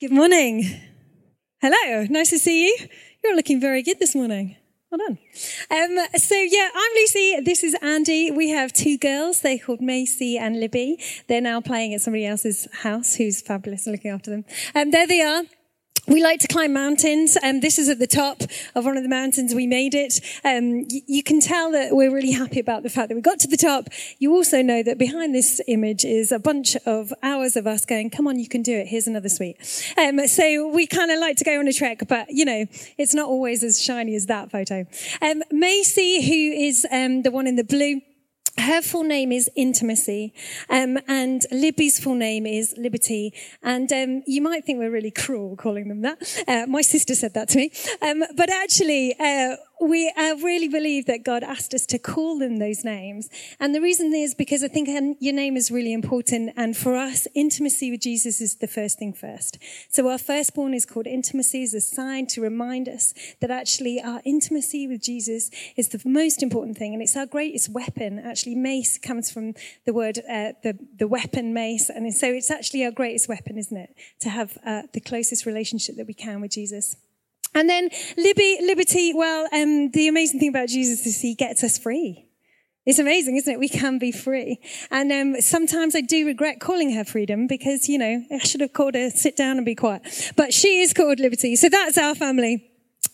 Good morning. Hello, nice to see you. You're looking very good this morning. Well done. Um, so yeah, I'm Lucy. This is Andy. We have two girls. They're called Macy and Libby. They're now playing at somebody else's house, who's fabulous and looking after them. Um, there they are. We like to climb mountains. Um, this is at the top of one of the mountains. We made it. Um, y- you can tell that we're really happy about the fact that we got to the top. You also know that behind this image is a bunch of hours of us going, come on, you can do it. Here's another sweet. Um, so we kind of like to go on a trek, but you know, it's not always as shiny as that photo. Um, Macy, who is um, the one in the blue, her full name is Intimacy, um, and Libby's full name is Liberty. And um, you might think we're really cruel calling them that. Uh, my sister said that to me. Um, but actually, uh, we uh, really believe that God asked us to call them those names. And the reason is because I think your name is really important. And for us, intimacy with Jesus is the first thing first. So our firstborn is called intimacy as a sign to remind us that actually our intimacy with Jesus is the most important thing. And it's our greatest weapon. Actually, mace comes from the word, uh, the, the weapon mace. And so it's actually our greatest weapon, isn't it? To have uh, the closest relationship that we can with Jesus. And then liberty, well, um, the amazing thing about Jesus is he gets us free. It's amazing, isn't it? We can be free. And um, sometimes I do regret calling her freedom because, you know, I should have called her sit down and be quiet. But she is called Liberty. So that's our family.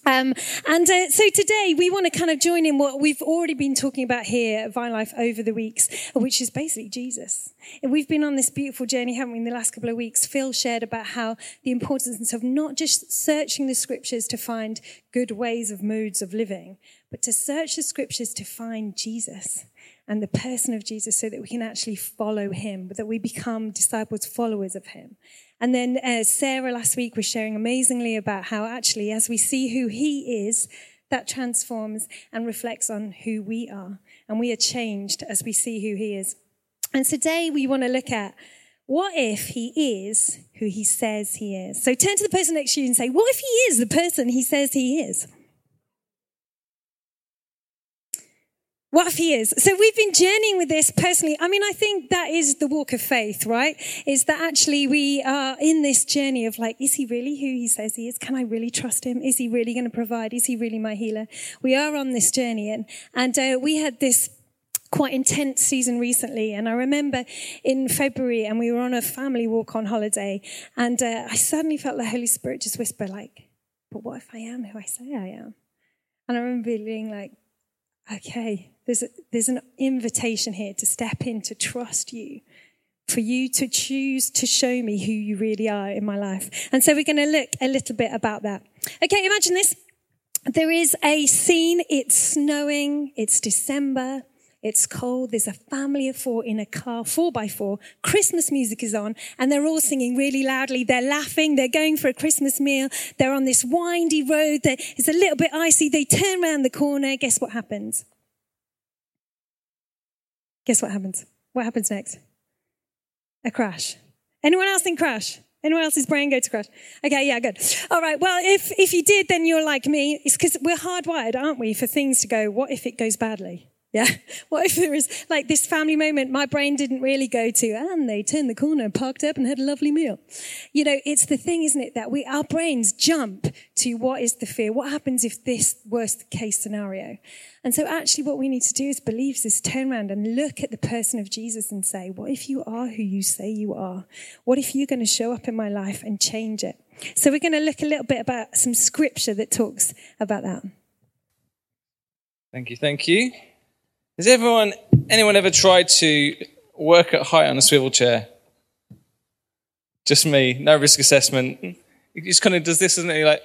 Um, and uh, so today we want to kind of join in what we've already been talking about here at Vine Life over the weeks, which is basically Jesus. We've been on this beautiful journey, haven't we, in the last couple of weeks? Phil shared about how the importance of not just searching the scriptures to find good ways of moods of living, but to search the scriptures to find Jesus and the person of Jesus so that we can actually follow him, that we become disciples, followers of him. And then uh, Sarah last week was sharing amazingly about how actually, as we see who he is, that transforms and reflects on who we are. And we are changed as we see who he is. And today we want to look at what if he is who he says he is? So turn to the person next to you and say, what if he is the person he says he is? What if he is? So we've been journeying with this personally. I mean, I think that is the walk of faith, right? Is that actually we are in this journey of like, is he really who he says he is? Can I really trust him? Is he really going to provide? Is he really my healer? We are on this journey and, and uh, we had this quite intense season recently. And I remember in February and we were on a family walk on holiday and uh, I suddenly felt the Holy Spirit just whisper like, but what if I am who I say I am? And I remember being like, okay, there's, a, there's an invitation here to step in, to trust you, for you to choose to show me who you really are in my life. And so we're going to look a little bit about that. Okay, imagine this. There is a scene. It's snowing. It's December. It's cold. There's a family of four in a car, four by four. Christmas music is on and they're all singing really loudly. They're laughing. They're going for a Christmas meal. They're on this windy road that is a little bit icy. They turn around the corner. Guess what happens? Guess what happens? What happens next? A crash. Anyone else think crash? Anyone else's brain go to crash? Okay, yeah, good. All right. Well, if, if you did, then you're like me. It's because we're hardwired, aren't we, for things to go, what if it goes badly? Yeah. What if there is like this family moment my brain didn't really go to and they turned the corner, parked up and had a lovely meal. You know, it's the thing, isn't it, that we, our brains jump to what is the fear? What happens if this worst case scenario? And so actually what we need to do as believers is turn around and look at the person of Jesus and say, what if you are who you say you are? What if you're going to show up in my life and change it? So we're going to look a little bit about some scripture that talks about that. Thank you, thank you. Has everyone, anyone ever tried to work at height on a swivel chair? Just me, no risk assessment. It just kind of does this, isn't it? You're like,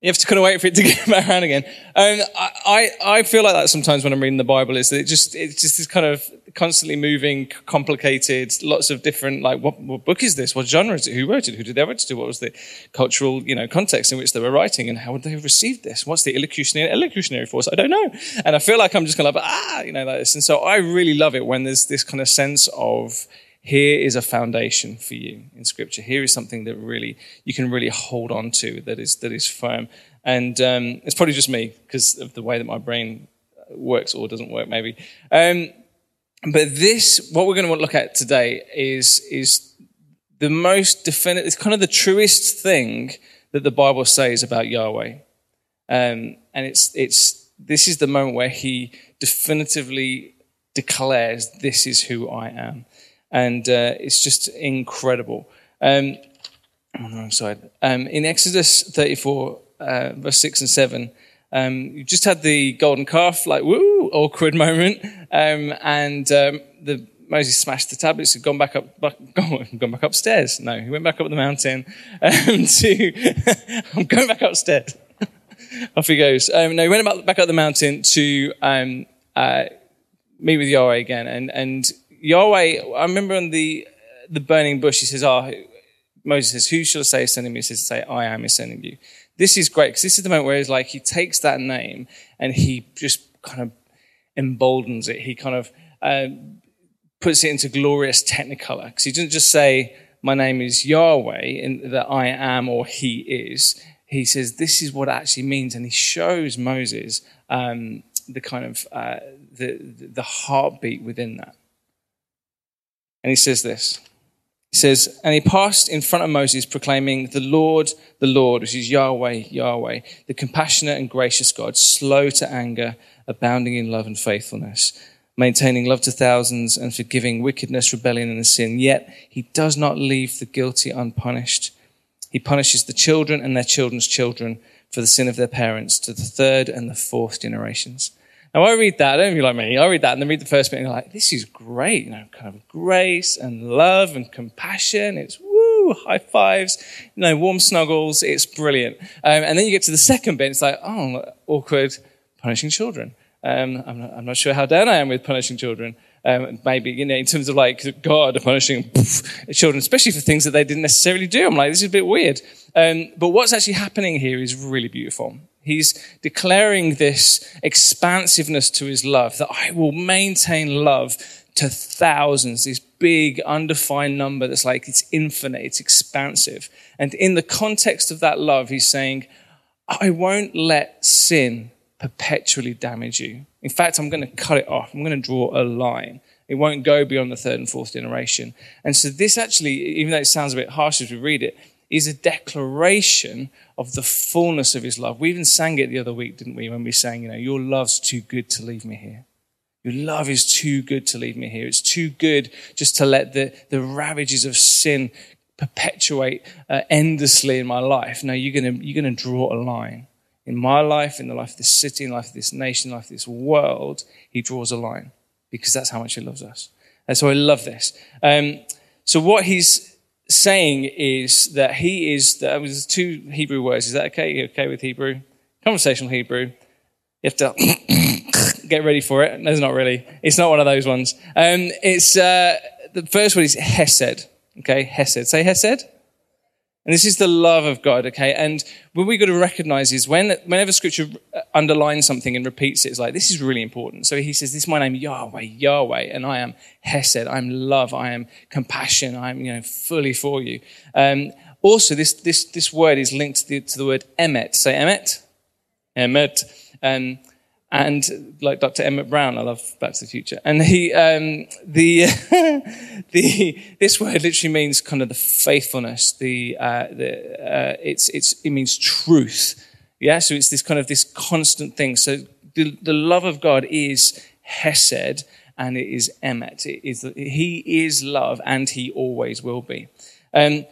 you have to kind of wait for it to get back around again. Um, and I, I, feel like that sometimes when I'm reading the Bible is that it just, it's just this kind of constantly moving, complicated, lots of different, like, what, what book is this? What genre is it? Who wrote it? Who did they write it to? What was the cultural, you know, context in which they were writing and how would they have received this? What's the illocutionary, illocutionary force? I don't know. And I feel like I'm just kind of like, ah, you know, like this. And so I really love it when there's this kind of sense of, here is a foundation for you in scripture. Here is something that really you can really hold on to that is that is firm. And um, it's probably just me because of the way that my brain works or doesn't work, maybe. Um, but this, what we're going to look at today is is the most definitive, it's kind of the truest thing that the Bible says about Yahweh. Um, and it's, it's, this is the moment where he definitively declares, This is who I am. And uh, it's just incredible. Um, on the wrong side. Um, in Exodus 34, uh, verse 6 and 7, um, you just had the golden calf, like, woo, awkward moment. Um, and um, the Moses smashed the tablets, had gone back up, back, gone, gone back upstairs. No, he went back up the mountain um, to. I'm going back upstairs. Off he goes. Um, no, he went back up the mountain to um, uh, meet with Yahweh again, and and Yahweh. I remember on the the burning bush, he says, "Oh." Moses says, "Who shall I say is sending me?" He says, "Say, I am is sending you." This is great because this is the moment where he's like he takes that name and he just kind of emboldens it. He kind of uh, puts it into glorious technicolor because he doesn't just say, My name is Yahweh, and that I am or he is. He says, This is what it actually means. And he shows Moses um, the kind of uh, the, the heartbeat within that. And he says this. He says, And he passed in front of Moses, proclaiming, The Lord, the Lord, which is Yahweh, Yahweh, the compassionate and gracious God, slow to anger, abounding in love and faithfulness maintaining love to thousands and forgiving wickedness, rebellion, and sin. Yet he does not leave the guilty unpunished. He punishes the children and their children's children for the sin of their parents to the third and the fourth generations. Now I read that, I don't know if you like me, I read that and then read the first bit and you're like, this is great, you know, kind of grace and love and compassion. It's woo, high fives, you know, warm snuggles. It's brilliant. Um, and then you get to the second bit, and it's like, oh, awkward, punishing children. Um, I'm, not, I'm, not, sure how down I am with punishing children. Um, maybe, you know, in terms of like God punishing children, especially for things that they didn't necessarily do. I'm like, this is a bit weird. Um, but what's actually happening here is really beautiful. He's declaring this expansiveness to his love, that I will maintain love to thousands, this big undefined number that's like it's infinite, it's expansive. And in the context of that love, he's saying, I won't let sin perpetually damage you. In fact, I'm going to cut it off. I'm going to draw a line. It won't go beyond the third and fourth generation. And so, this actually, even though it sounds a bit harsh as we read it, is a declaration of the fullness of his love. We even sang it the other week, didn't we, when we sang, you know, your love's too good to leave me here. Your love is too good to leave me here. It's too good just to let the, the ravages of sin perpetuate uh, endlessly in my life. No, you're going you're going to draw a line in my life, in the life of this city, in the life of this nation, in the life of this world, he draws a line because that's how much he loves us. And so I love this. Um, so what he's saying is that he is, that was two Hebrew words. Is that okay? You okay with Hebrew? Conversational Hebrew. You have to get ready for it. No, it's not really. It's not one of those ones. Um, it's, uh, the first word is Hesed. Okay, Hesed. Say Hesed. And this is the love of God, okay? And what we've got to recognize is when, whenever scripture underlines something and repeats it, it's like, this is really important. So he says, this is my name, Yahweh, Yahweh, and I am Hesed, I'm love, I am compassion, I'm, you know, fully for you. Um, also, this, this, this word is linked to the, to the word emet. Say emet. Emet. Um, and like Dr. Emmett Brown, I love Back to the Future. And he, um, the, the, this word literally means kind of the faithfulness, the, uh, the, uh, it's, it's, it means truth. Yeah. So it's this kind of this constant thing. So the, the love of God is Hesed and it is Emet. It is, he is love and he always will be. Um,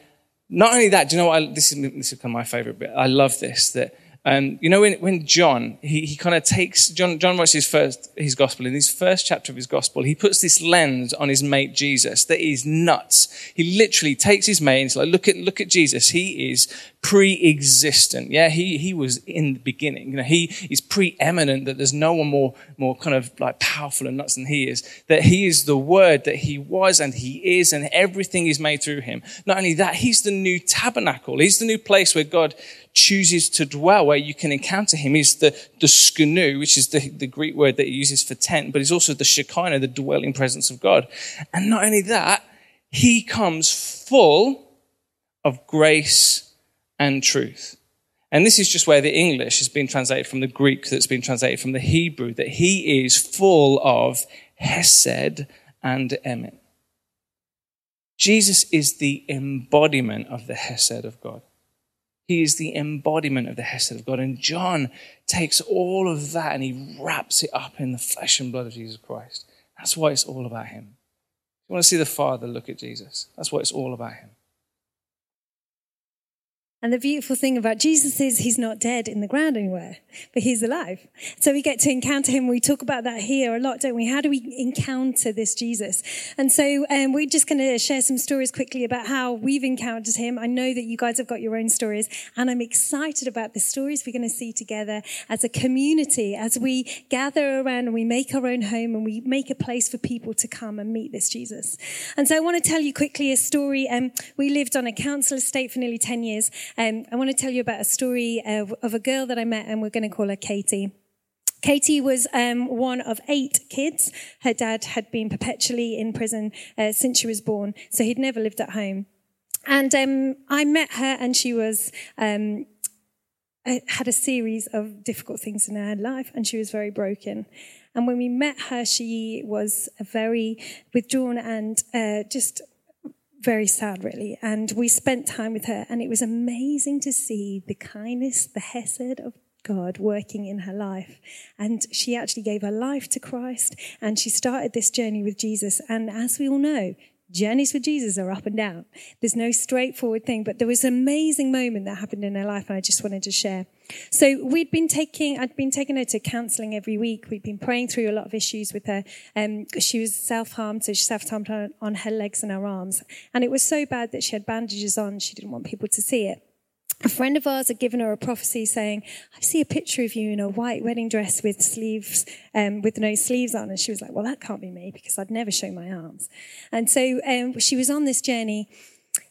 not only that, do you know what? I, this is, this is kind of my favorite bit. I love this, that um, you know, when, when John, he, he kind of takes, John, John writes his first, his gospel. In his first chapter of his gospel, he puts this lens on his mate Jesus that is nuts. He literally takes his mate and he's like, look at, look at Jesus. He is pre-existent. Yeah, he, he was in the beginning. You know, he is preeminent that there's no one more, more kind of like powerful and nuts than he is. That he is the word that he was and he is and everything is made through him. Not only that, he's the new tabernacle. He's the new place where God chooses to dwell, where you can encounter him. He's the, the skenu, which is the, the Greek word that he uses for tent, but he's also the Shekinah, the dwelling presence of God. And not only that, he comes full of grace and truth. And this is just where the English has been translated from the Greek that's been translated from the Hebrew, that he is full of hesed and emet. Jesus is the embodiment of the Hesed of God. He is the embodiment of the Hesed of God. And John takes all of that and he wraps it up in the flesh and blood of Jesus Christ. That's why it's all about him. You want to see the Father look at Jesus. That's what it's all about him. And the beautiful thing about Jesus is he's not dead in the ground anywhere, but he's alive. So we get to encounter him. We talk about that here a lot, don't we? How do we encounter this Jesus? And so um, we're just going to share some stories quickly about how we've encountered him. I know that you guys have got your own stories, and I'm excited about the stories we're going to see together as a community, as we gather around and we make our own home and we make a place for people to come and meet this Jesus. And so I want to tell you quickly a story. Um, we lived on a council estate for nearly 10 years. Um, I want to tell you about a story of, of a girl that I met, and we're going to call her Katie. Katie was um, one of eight kids. Her dad had been perpetually in prison uh, since she was born, so he'd never lived at home. And um, I met her, and she was um, uh, had a series of difficult things in her life, and she was very broken. And when we met her, she was very withdrawn and uh, just very sad, really. And we spent time with her, and it was amazing to see the kindness, the hesed of God working in her life. And she actually gave her life to Christ, and she started this journey with Jesus. And as we all know, journeys with Jesus are up and down. There's no straightforward thing, but there was an amazing moment that happened in her life, and I just wanted to share. So we'd been taking, I'd been taking her to counselling every week. We'd been praying through a lot of issues with her. Um, she was self-harmed, so she self-harmed on, on her legs and her arms, and it was so bad that she had bandages on. She didn't want people to see it a friend of ours had given her a prophecy saying, I see a picture of you in a white wedding dress with sleeves, um, with no sleeves on. And she was like, well, that can't be me because I'd never show my arms. And so um, she was on this journey.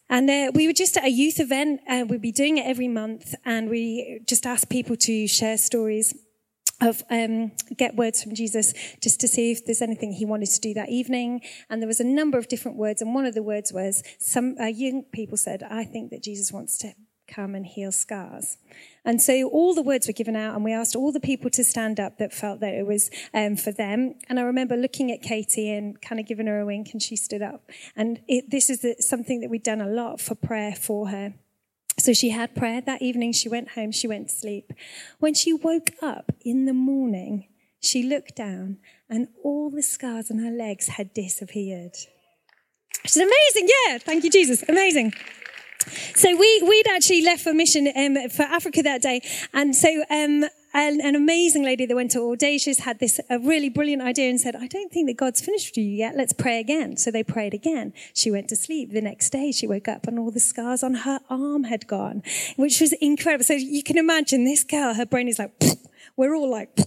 And uh, we were just at a youth event. Uh, we'd be doing it every month. And we just asked people to share stories of um, get words from Jesus just to see if there's anything he wanted to do that evening. And there was a number of different words. And one of the words was some uh, young people said, I think that Jesus wants to come and heal scars. And so all the words were given out, and we asked all the people to stand up that felt that it was um, for them. And I remember looking at Katie and kind of giving her a wink, and she stood up. And it, this is the, something that we'd done a lot for prayer for her. So she had prayer that evening. She went home. She went to sleep. When she woke up in the morning, she looked down, and all the scars on her legs had disappeared. Is amazing. Yeah. Thank you, Jesus. Amazing. So we, we'd actually left for mission um, for Africa that day. And so um, an, an, amazing lady that went to Audacious had this a really brilliant idea and said, I don't think that God's finished with you yet. Let's pray again. So they prayed again. She went to sleep. The next day she woke up and all the scars on her arm had gone, which was incredible. So you can imagine this girl, her brain is like, we're all like,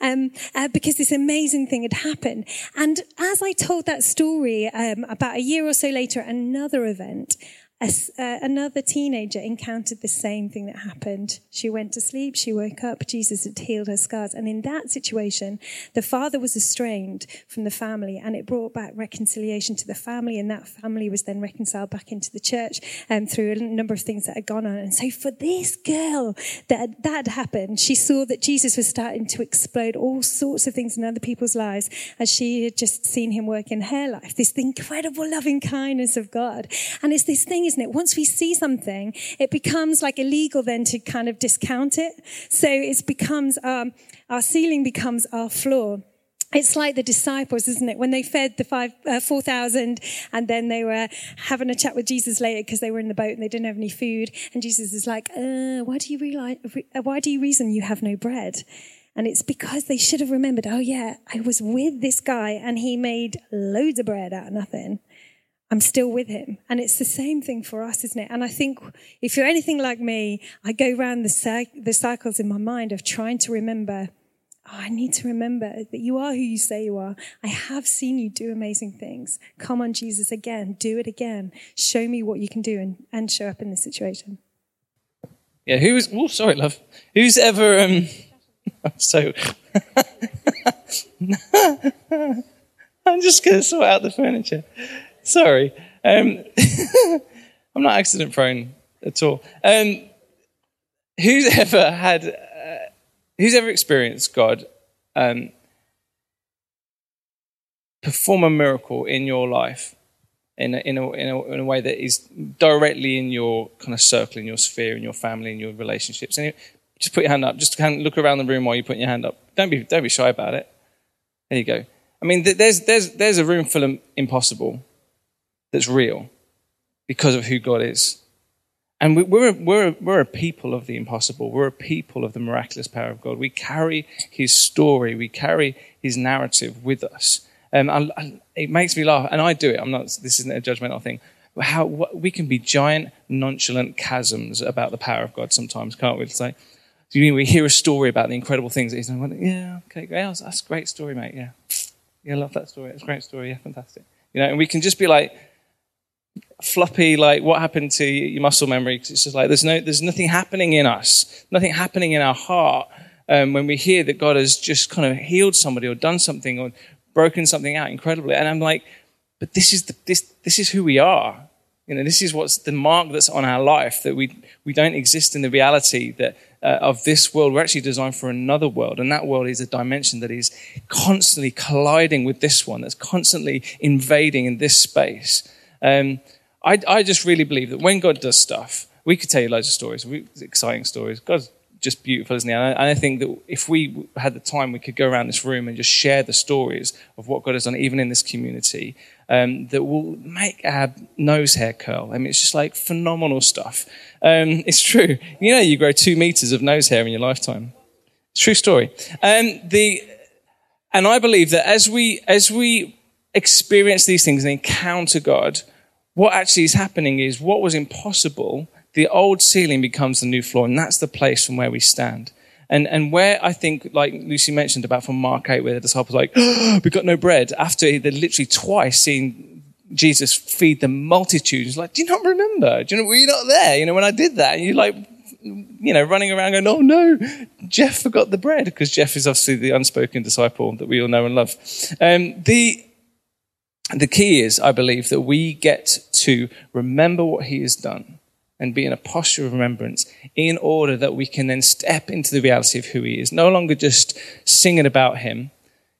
um, uh, because this amazing thing had happened. And as I told that story um, about a year or so later at another event, uh, another teenager encountered the same thing that happened. She went to sleep, she woke up, Jesus had healed her scars. And in that situation, the father was estranged from the family and it brought back reconciliation to the family. And that family was then reconciled back into the church um, through a number of things that had gone on. And so for this girl that that happened, she saw that Jesus was starting to explode all sorts of things in other people's lives as she had just seen him work in her life. This incredible loving kindness of God. And it's this thing isn't it? Once we see something, it becomes like illegal then to kind of discount it. So it becomes, um, our ceiling becomes our floor. It's like the disciples, isn't it? When they fed the five, uh, 4,000 and then they were having a chat with Jesus later because they were in the boat and they didn't have any food. And Jesus is like, uh, why do you realize, uh, why do you reason you have no bread? And it's because they should have remembered, oh yeah, I was with this guy and he made loads of bread out of nothing. I'm still with him. And it's the same thing for us, isn't it? And I think if you're anything like me, I go around the, the cycles in my mind of trying to remember, oh, I need to remember that you are who you say you are. I have seen you do amazing things. Come on, Jesus, again. Do it again. Show me what you can do and, and show up in this situation. Yeah, who's, oh, sorry, love. Who's ever, um, so, I'm just going to sort out the furniture. Sorry. Um, I'm not accident prone at all. Um, who's ever had, uh, who's ever experienced God um, perform a miracle in your life in a, in, a, in, a, in a way that is directly in your kind of circle, in your sphere, in your family, in your relationships. Just put your hand up. Just look around the room while you're putting your hand up. Don't be, don't be shy about it. There you go. I mean, there's, there's, there's a room full of impossible that's real because of who God is. And we're, we're, we're a people of the impossible. We're a people of the miraculous power of God. We carry his story, we carry his narrative with us. Um, I, I, it makes me laugh, and I do it. I'm not. This isn't a judgmental thing. How what, we can be giant, nonchalant chasms about the power of God sometimes, can't we? It's like, do you mean we hear a story about the incredible things that He's done? Yeah, okay, yeah, that's a great story, mate. Yeah, yeah, I love that story. It's a great story. Yeah, fantastic. You know, and we can just be like floppy, like what happened to your muscle memory? Because it's just like there's no, there's nothing happening in us, nothing happening in our heart. Um, when we hear that God has just kind of healed somebody or done something or broken something out incredibly. And I'm like, but this is, the, this, this is who we are. You know, this is what's the mark that's on our life, that we, we don't exist in the reality that, uh, of this world. We're actually designed for another world. And that world is a dimension that is constantly colliding with this one, that's constantly invading in this space. Um, I, I just really believe that when God does stuff, we could tell you loads of stories, exciting stories. God's just beautiful, isn't he? And I, think that if we had the time, we could go around this room and just share the stories of what God has done, even in this community, um, that will make our nose hair curl. I mean, it's just like phenomenal stuff. Um, it's true. You know, you grow two meters of nose hair in your lifetime. It's true story. Um, the, and I believe that as we, as we experience these things and encounter God, what actually is happening is what was impossible the old ceiling becomes the new floor, and that's the place from where we stand. And, and where I think, like Lucy mentioned about from Mark 8, where the disciples are like, oh, we've got no bread, after they'd literally twice seen Jesus feed the multitudes, like, do you not remember? Do you know, were you not there? You know, when I did that, and you like, you know, running around going, oh no, Jeff forgot the bread, because Jeff is obviously the unspoken disciple that we all know and love. Um, the, the key is, I believe, that we get to remember what he has done and be in a posture of remembrance in order that we can then step into the reality of who he is. No longer just singing about him,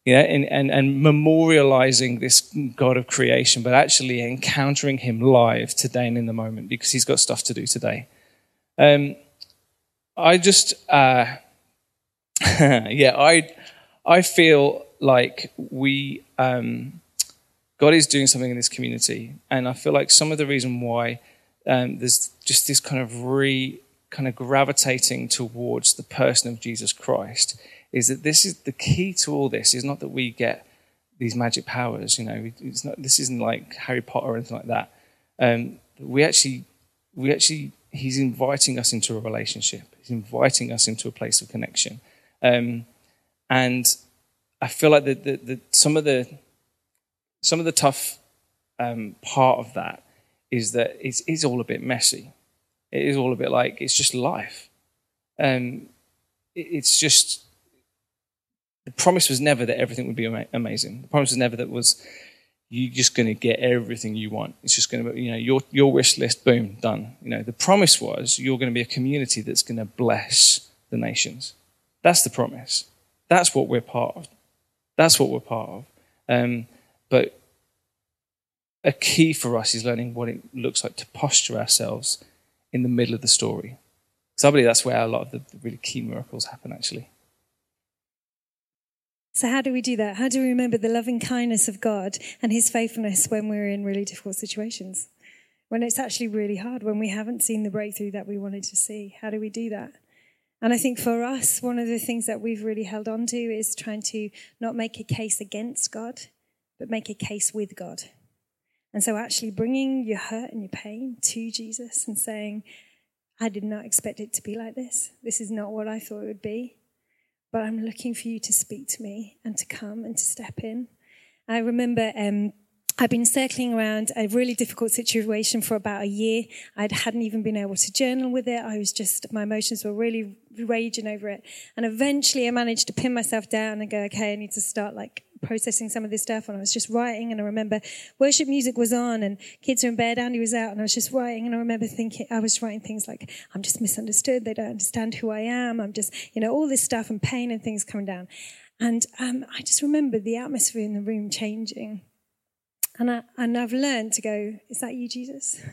you know, and, and, and memorializing this God of creation, but actually encountering him live today and in the moment because he's got stuff to do today. Um, I just, uh, yeah, I, I feel like we, um, God is doing something in this community, and I feel like some of the reason why um, there's just this kind of re kind of gravitating towards the person of Jesus Christ is that this is the key to all this is not that we get these magic powers, you know, it's not, this isn't like Harry Potter or anything like that. Um, we actually, we actually, he's inviting us into a relationship. He's inviting us into a place of connection. Um, and I feel like that some of the, some of the tough um, part of that is that it's, it's all a bit messy. It is all a bit like it's just life. Um, it, it's just the promise was never that everything would be ama- amazing. The promise was never that was you're just going to get everything you want. It's just going to be, you know, your, your wish list, boom, done. You know, the promise was you're going to be a community that's going to bless the nations. That's the promise. That's what we're part of. That's what we're part of. Um, but a key for us is learning what it looks like to posture ourselves in the middle of the story. Because I believe that's where a lot of the really key miracles happen, actually. So, how do we do that? How do we remember the loving kindness of God and his faithfulness when we're in really difficult situations? When it's actually really hard, when we haven't seen the breakthrough that we wanted to see? How do we do that? And I think for us, one of the things that we've really held on to is trying to not make a case against God, but make a case with God. And so, actually bringing your hurt and your pain to Jesus and saying, I did not expect it to be like this. This is not what I thought it would be. But I'm looking for you to speak to me and to come and to step in. I remember um, I'd been circling around a really difficult situation for about a year. I hadn't even been able to journal with it. I was just, my emotions were really raging over it. And eventually I managed to pin myself down and go, okay, I need to start like processing some of this stuff. And I was just writing. And I remember worship music was on and kids were in bed. Andy was out and I was just writing. And I remember thinking, I was writing things like, I'm just misunderstood. They don't understand who I am. I'm just, you know, all this stuff and pain and things coming down. And um, I just remember the atmosphere in the room changing And, I, and I've learned to go, Is that you, Jesus?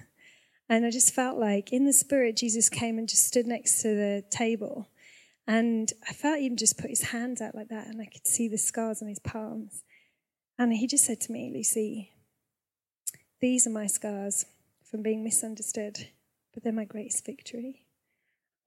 And I just felt like in the spirit, Jesus came and just stood next to the table. And I felt him just put his hands out like that, and I could see the scars on his palms. And he just said to me, Lucy, these are my scars from being misunderstood, but they're my greatest victory.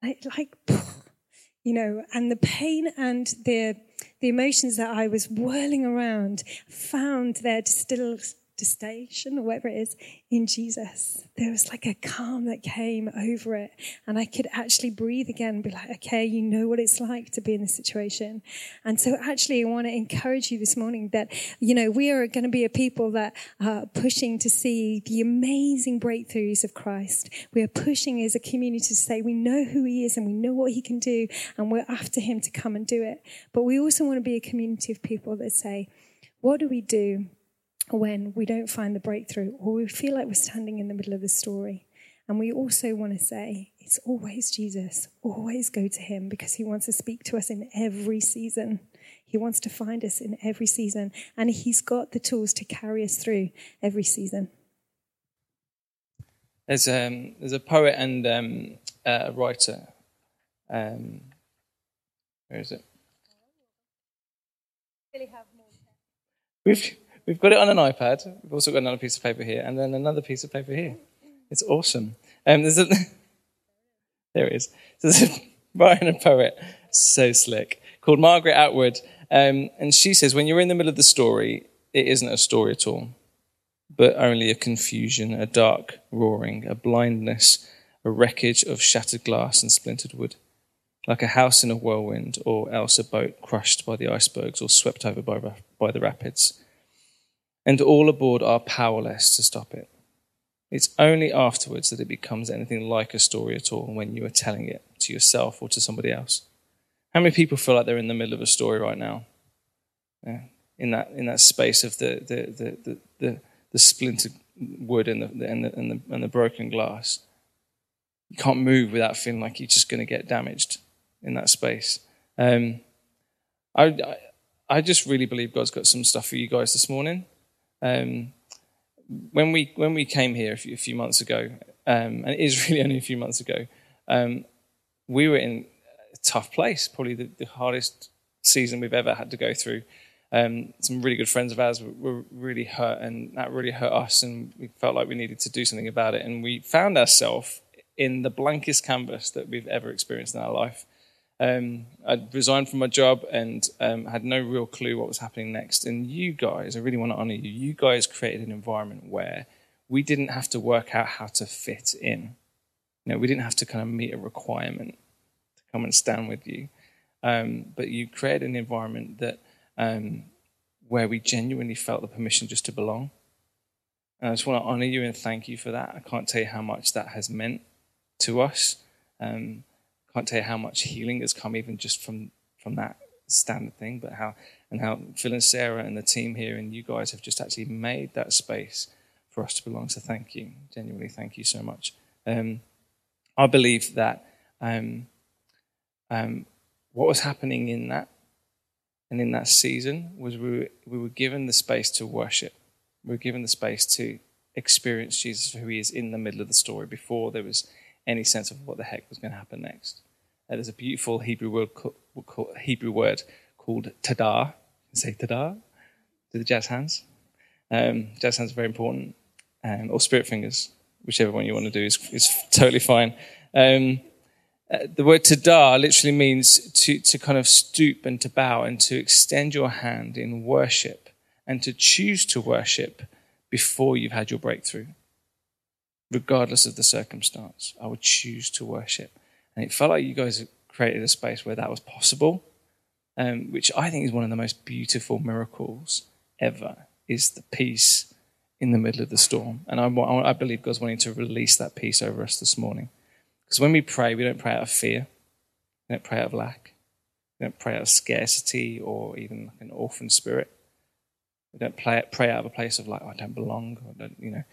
Like, like you know, and the pain and the the emotions that I was whirling around found their distilled station or whatever it is in Jesus. There was like a calm that came over it. And I could actually breathe again be like, okay, you know what it's like to be in this situation. And so actually, I want to encourage you this morning that, you know, we are going to be a people that are pushing to see the amazing breakthroughs of Christ. We are pushing as a community to say we know who he is and we know what he can do and we're after him to come and do it. But we also want to be a community of people that say, what do we do when we don't find the breakthrough or we feel like we're standing in the middle of the story. And we also want to say, it's always Jesus. Always go to him because he wants to speak to us in every season. He wants to find us in every season. And he's got the tools to carry us through every season. There's, um, there's a poet and um, a writer. Um, where is it? We've, We've got it on an iPad. We've also got another piece of paper here, and then another piece of paper here. It's awesome. Um, there's a, there it is. There's a writer and poet, so slick, called Margaret Atwood. Um, and she says, when you're in the middle of the story, it isn't a story at all, but only a confusion, a dark roaring, a blindness, a wreckage of shattered glass and splintered wood, like a house in a whirlwind, or else a boat crushed by the icebergs or swept over by, by the rapids and all aboard are powerless to stop it. It's only afterwards that it becomes anything like a story at all when you are telling it to yourself or to somebody else. How many people feel like they're in the middle of a story right now? Yeah. In that in that space of the the the the, the, the splintered wood and the, and the and the and the broken glass. You can't move without feeling like you're just going to get damaged in that space. Um, I, I I just really believe God's got some stuff for you guys this morning. Um, when we when we came here a few, a few months ago, um, and it is really only a few months ago, um, we were in a tough place, probably the, the, hardest season we've ever had to go through. Um, some really good friends of ours were, were, really hurt, and that really hurt us, and we felt like we needed to do something about it. And we found ourselves in the blankest canvas that we've ever experienced in our life. Um, I'd resigned from my job and um, had no real clue what was happening next. And you guys, I really want to honor you. You guys created an environment where we didn't have to work out how to fit in. You know, we didn't have to kind of meet a requirement to come and stand with you. Um, but you created an environment that um, where we genuinely felt the permission just to belong. And I just want to honor you and thank you for that. I can't tell you how much that has meant to us. Um, can't tell you how much healing has come even just from from that standard thing, but how and how Phil and Sarah and the team here and you guys have just actually made that space for us to belong. So thank you, genuinely, thank you so much. Um, I believe that um, um, what was happening in that and in that season was we were, we were given the space to worship. We were given the space to experience Jesus for who he is in the middle of the story before there was any sense of what the heck was going to happen next. There's a beautiful Hebrew word, Hebrew word called tada. Say tada to the jazz hands. Um, jazz hands are very important, um, or spirit fingers, whichever one you want to do is, is totally fine. Um, uh, the word tada literally means to, to kind of stoop and to bow and to extend your hand in worship and to choose to worship before you've had your breakthrough. Regardless of the circumstance, I would choose to worship. And it felt like you guys created a space where that was possible, um, which I think is one of the most beautiful miracles ever, is the peace in the middle of the storm. And I, I believe God's wanting to release that peace over us this morning. Because when we pray, we don't pray out of fear, we don't pray out of lack, we don't pray out of scarcity or even like an orphan spirit. We don't pray, pray out of a place of like, oh, I don't belong, don't, you know.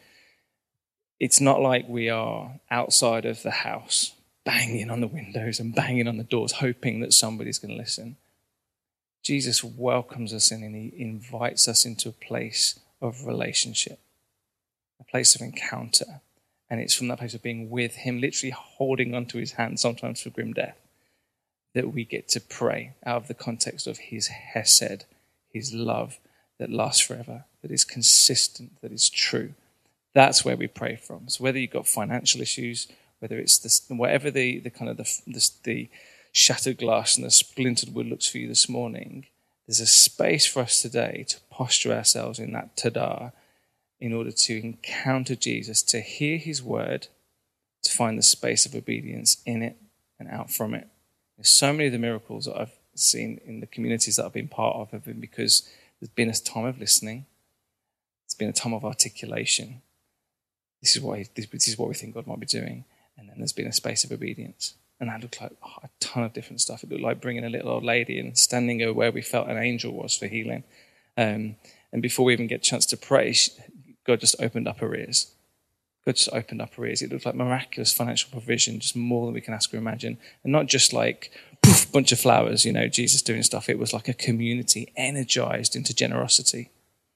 It's not like we are outside of the house banging on the windows and banging on the doors, hoping that somebody's going to listen. Jesus welcomes us in and he invites us into a place of relationship, a place of encounter. And it's from that place of being with Him, literally holding onto His hand, sometimes for grim death, that we get to pray out of the context of His Hesed, His love that lasts forever, that is consistent, that is true. That's where we pray from. So whether you've got financial issues, whether it's this, whatever the, the kind of the, the, the shattered glass and the splintered wood looks for you this morning, there's a space for us today to posture ourselves in that tada in order to encounter Jesus, to hear his word, to find the space of obedience in it and out from it. There's so many of the miracles that I've seen in the communities that I've been part of have been because there's been a time of listening, there's been a time of articulation. This is what he, this is what we think God might be doing, and then there's been a space of obedience. And that looked like oh, a ton of different stuff. It looked like bringing a little old lady and standing over where we felt an angel was for healing. Um, and before we even get a chance to pray, she, God just opened up her ears. God just opened up her ears. It looked like miraculous financial provision, just more than we can ask or imagine. And not just like, poof, bunch of flowers, you know, Jesus doing stuff. It was like a community energized into generosity.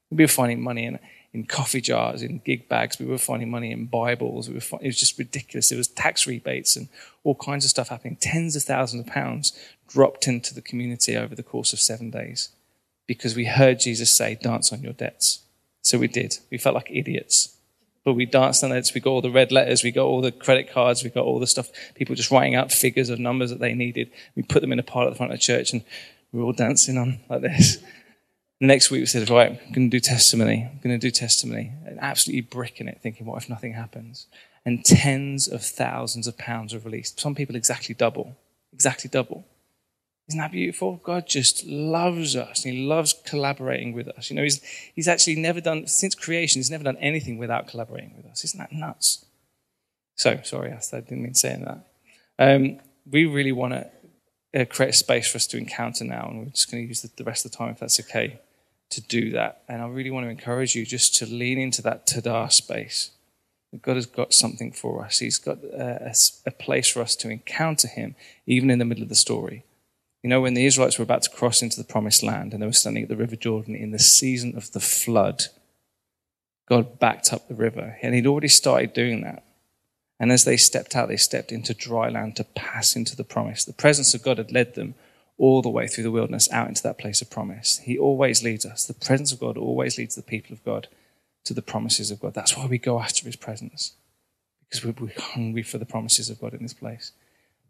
We were finding money in in coffee jars, in gig bags. We were finding money in Bibles. We were it was just ridiculous. It was tax rebates and all kinds of stuff happening. Tens of thousands of pounds dropped into the community over the course of seven days because we heard Jesus say, dance on your debts. So we did. We felt like idiots. But we danced on it. We got all the red letters. We got all the credit cards. We got all the stuff. People just writing out figures of numbers that they needed. We put them in a pile at the front of the church and we were all dancing on like this. The next week we said, right, I'm going to do testimony. I'm going to do testimony. And absolutely bricking it, thinking, what if nothing happens? And tens of thousands of pounds are released. Some people exactly double. Exactly double. Isn't that beautiful? God just loves us. and He loves collaborating with us. You know, he's, he's actually never done, since creation, he's never done anything without collaborating with us. Isn't that nuts? So, sorry, I didn't mean saying that. Um, we really want to uh, create a space for us to encounter now, and we're just going to use the, the rest of the time, if that's okay to do that. And I really want to encourage you just to lean into that tada space. God has got something for us. He's got uh, a, a, place for us to encounter Him, even in the middle of the story. You know, when the Israelites were about to cross into the promised land and they were standing at the River Jordan in the season of the flood, God backed up the river. And He'd already started doing that. And as they stepped out, they stepped into dry land to pass into the promise. The presence of God had led them all the way through the wilderness out into that place of promise. He always leads us. The presence of God always leads the people of God to the promises of God. That's why we go after his presence, because we're hungry for the promises of God in this place.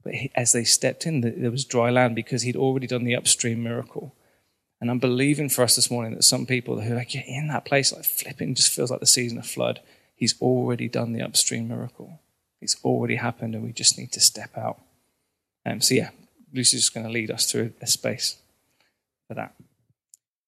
But he, as they stepped in, there was dry land because he'd already done the upstream miracle. And I'm believing for us this morning that some people who are like, you're in that place, like flipping, just feels like the season of flood. He's already done the upstream miracle. It's already happened, and we just need to step out. Um, so, yeah, Lucy's just going to lead us through a space for that.